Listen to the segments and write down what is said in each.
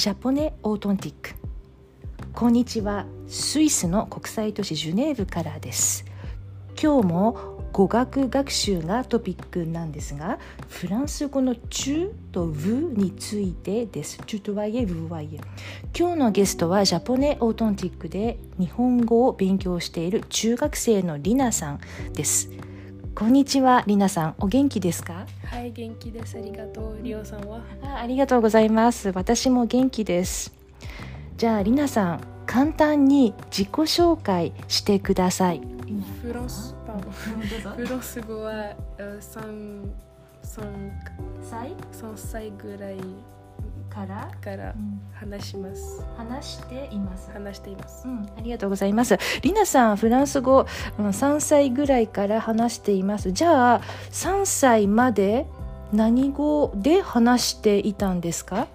ジャポネオートンティックこんにちはスイスの国際都市ジュネーブからです。今日も語学学習がトピックなんですがフランス語の「チュ」と「ブ」についてです「チュトワイエ・ブワイエ」今日のゲストはジャポネオートンティックで日本語を勉強している中学生のりなさんです。こんにちはりなさん。お元気ですか？はい、元気です。ありがとう。リオさんは。あありがとうございます。私も元気です。じゃありなさん簡単に自己紹介してください。フランス、パフランス語はえー三三歳？三歳ぐらいからから話します。話しています話しています。うん、ありがとうございます。りなさん、フランス語、うん3歳ぐらいから話しています。じゃあ、3歳まで何語で話していたんですか？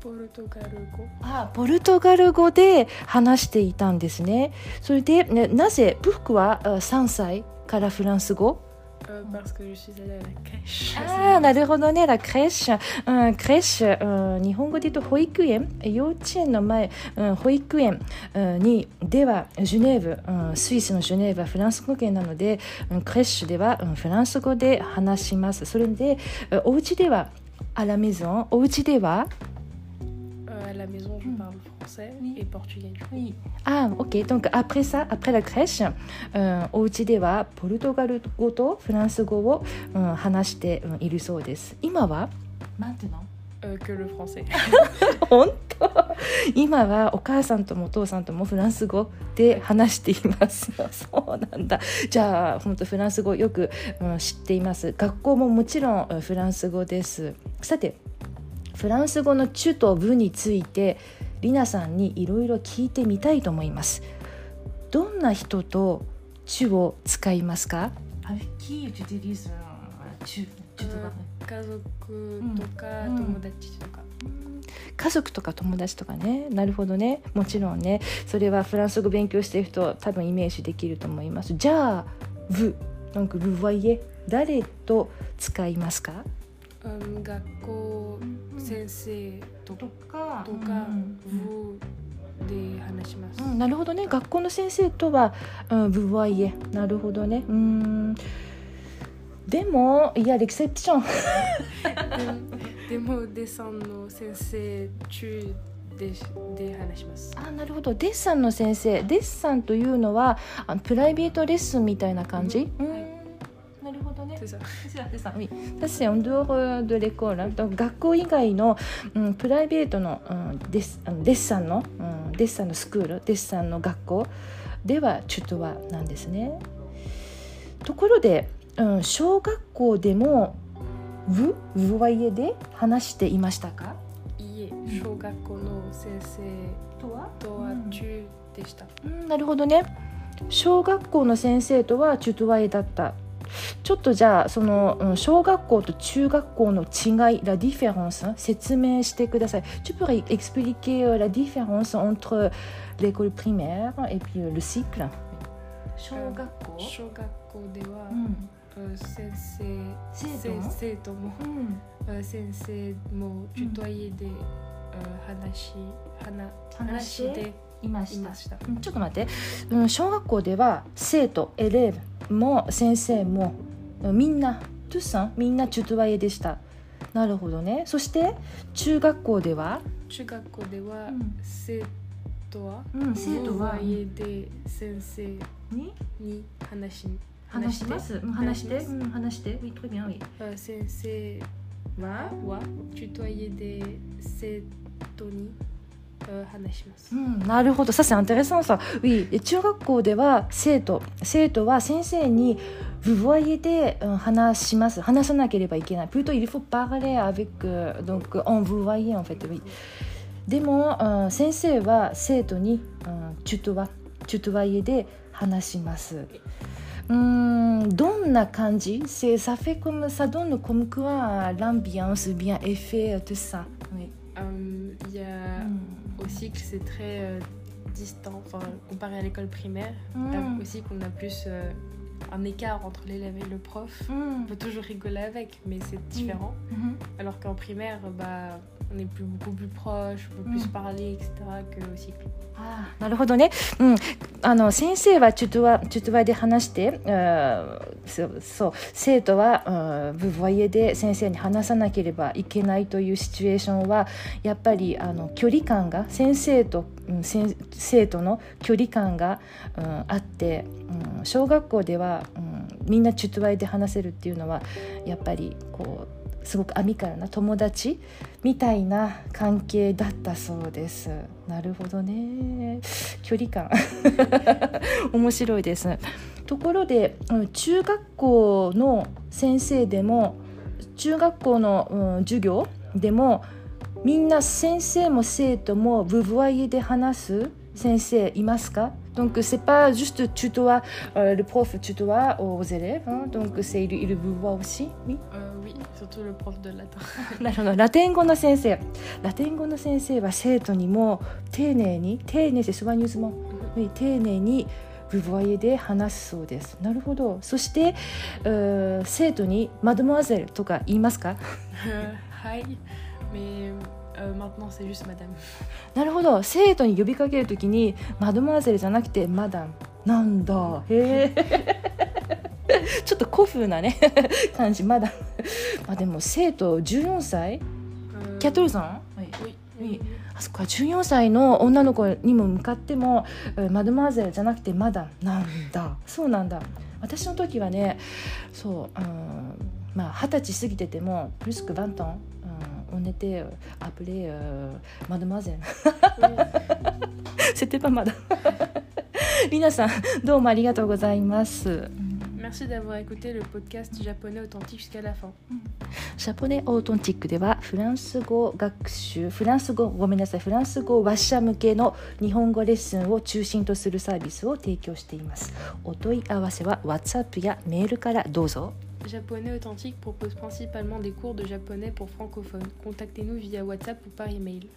ポルトガル語。あ、ポルトガル語で話していたんですね。それで、ね、なぜ、僕はあ3歳からフランス語？えー parce que je suis allée à la crèche. ああ、なるほどね。ラクレッシュ。うん、クレッシュ。うん、日本語で言うと保育園。幼稚園の前、うん、保育園うんに、では、ジュネーブ、うん、スイスのジュネーブはフランス語圏なので、うん、クレッシュでは、うん、フランス語で話します。それで、うんお家では、あらメゾン、お家では、à la maison, je parle français et portugais. あ、OK。donc après ça, après la crèche、うん、お家ではポルトガル語とフランス語を、うん、話して、うんいるそうです。今は Maintenant? Euh, que le français. 本当今はお母さんともお父さんともフランス語で話していますそうなんだじゃあ本当フランス語よく、うん知っています学校ももちろんフランス語ですさてフランス語の「チュ」と「ブ」についてりなさんにいろいろ聞いてみたいと思います。どんな人と「チュ」を使いますか？家族とかうん友達とか。家族とか友達とかね。なるほどね。もちろんね。それはフランス語勉強してる人多分イメージできると思います。じゃあ「vous」なんか「vous voyez」誰と使いますか？Um, 学校先生ととかとか、で話します。うん、なるほどね。学校の先生とは「うん、vous voyez」なるほどね。うん。でもいやレクセプション。でもデッサンの先生中でで話します。あなるほど。デッサンの先生。デッサンというのはプライベートレッスンみたいな感じ、うん。はいなるほどね C'est ça. C'est ça, oui. Ça, c'est en dehors euh, de l'école. Donc, 学校以外の、うん、プライベートの、うん、デッデッサンの、うん、デッサンのスクールデッサンの学校ではチュトワなんですね。ところで、うん、小学校でも「ブ」「ブワイエ」で話していましたか？いえ、小学校の先生とはとは中でした。うん、なるほどね小学校の先生とはチュトワイだったちょっとじゃあその、うん小学校と中学校の違い la différence 説明してください。Tu pourrais expliquer euh, la différence entre l'école primaire et puis euh, le cycle 小学校？小学校では、うん。うん先生生徒先生ともうん。うん先生もチュトイエで、うん。話し話話でいました。いました。うんちょっと待って、うん、小学校では生徒エレーブも先生もうんみんなトゥッサンみんなチュトワイエでした。なるほどね。そして中学校では、中学校では、うん。生徒は、うん生徒は？家で先生にに？話し話します？うん話して、話しうん、話して。oui très bien oui ます先生は？は？チュトイエで生徒に？うん話します。う。ん、なるほど。ça c'est intéressant ça. Oui, え中学校では生徒、生徒は先生に vous voyez で、うん話します。話さなければいけない。plutôt il faut parler avec euh, donc on vous voyez en fait. Oui. でも、うん先生は生徒に、うん、チュトワ、チュトワイエで話します。うん、どんな感じ C'est- Ça fait comme ça donne comme quoi l'ambiance bien effet tout ça. Oui. Euh, Il y a Mm. au cycle, c'est très euh, distant, enfin comparé à l'école primaire. Mm. Euh, aussi qu'on a plus euh, un écart entre l'élève et le prof. Mm. On peut toujours rigoler avec, mais c'est différent. Mhm. Alors qu'en primaire, bah, on est plus, beaucoup plus proche, on peut plus Mm. parler, etc. qu'au cycle. ああなるほどね、うん、あの先生はチュトワチュトワで話して、うんそうそう生徒は、うん、ブボイエで先生に話さなければいけないというシチュエーションはやっぱりあの距離感が先生と、うん、先生徒の距離感が、うん、あって、うん、小学校では、うん、みんなチュトワイで話せるっていうのはやっぱりこうすごく網からな友達みたいな関係だったそうですなるほどね距離感面白いですところで中学校の先生でも中学校の、うん授業でもみんな先生も生徒もブブワイエで話す先生いますか Donc c'est pas juste tutoie, euh, le prof tutoie aux élèves, hein, donc c'est il, il vous voit aussi, oui. Euh, surtout le prof de latin. なるほど。ラテン語の先生。ラテン語の先生は生徒にも丁寧に丁寧でスワニュースも丁寧にブボワイエで話すそうです。なるほど。そして、えー生徒にマドモアゼルとか言いますか？Euh, euh, maintenant c'est juste madame. なるほど。生徒に呼びかけるときにマドモアゼルじゃなくてマダム。なんだ。へえ ちょっと古風なね 感じマダムまあでも生徒14歳？Euh, キャトルさん、はい Oui. Oui. あそっか。14歳の女の子にも向かってもえーマドモアゼルじゃなくてマダムなんだ。そうなんだ。私の時はねそう、うん、まあ二十歳過ぎててもプリスクバントン、うん、on était appelé euh, mademoiselle Oui. c'était pas madame 皆さんどうもありがとうございます。Merci d'avoir écouté le podcast japonais authentique jusqu'à la fin. japonais authentique ではフランス語学習、フランス語ごめんなさい、フランス語話者向けの日本語レッスンを中心とするサービスを提供しています。お問い合わせは WhatsApp やメールからどうぞ。Japonais Authentique propose principalement des cours de japonais pour francophones. Contactez-nous via WhatsApp ou par email.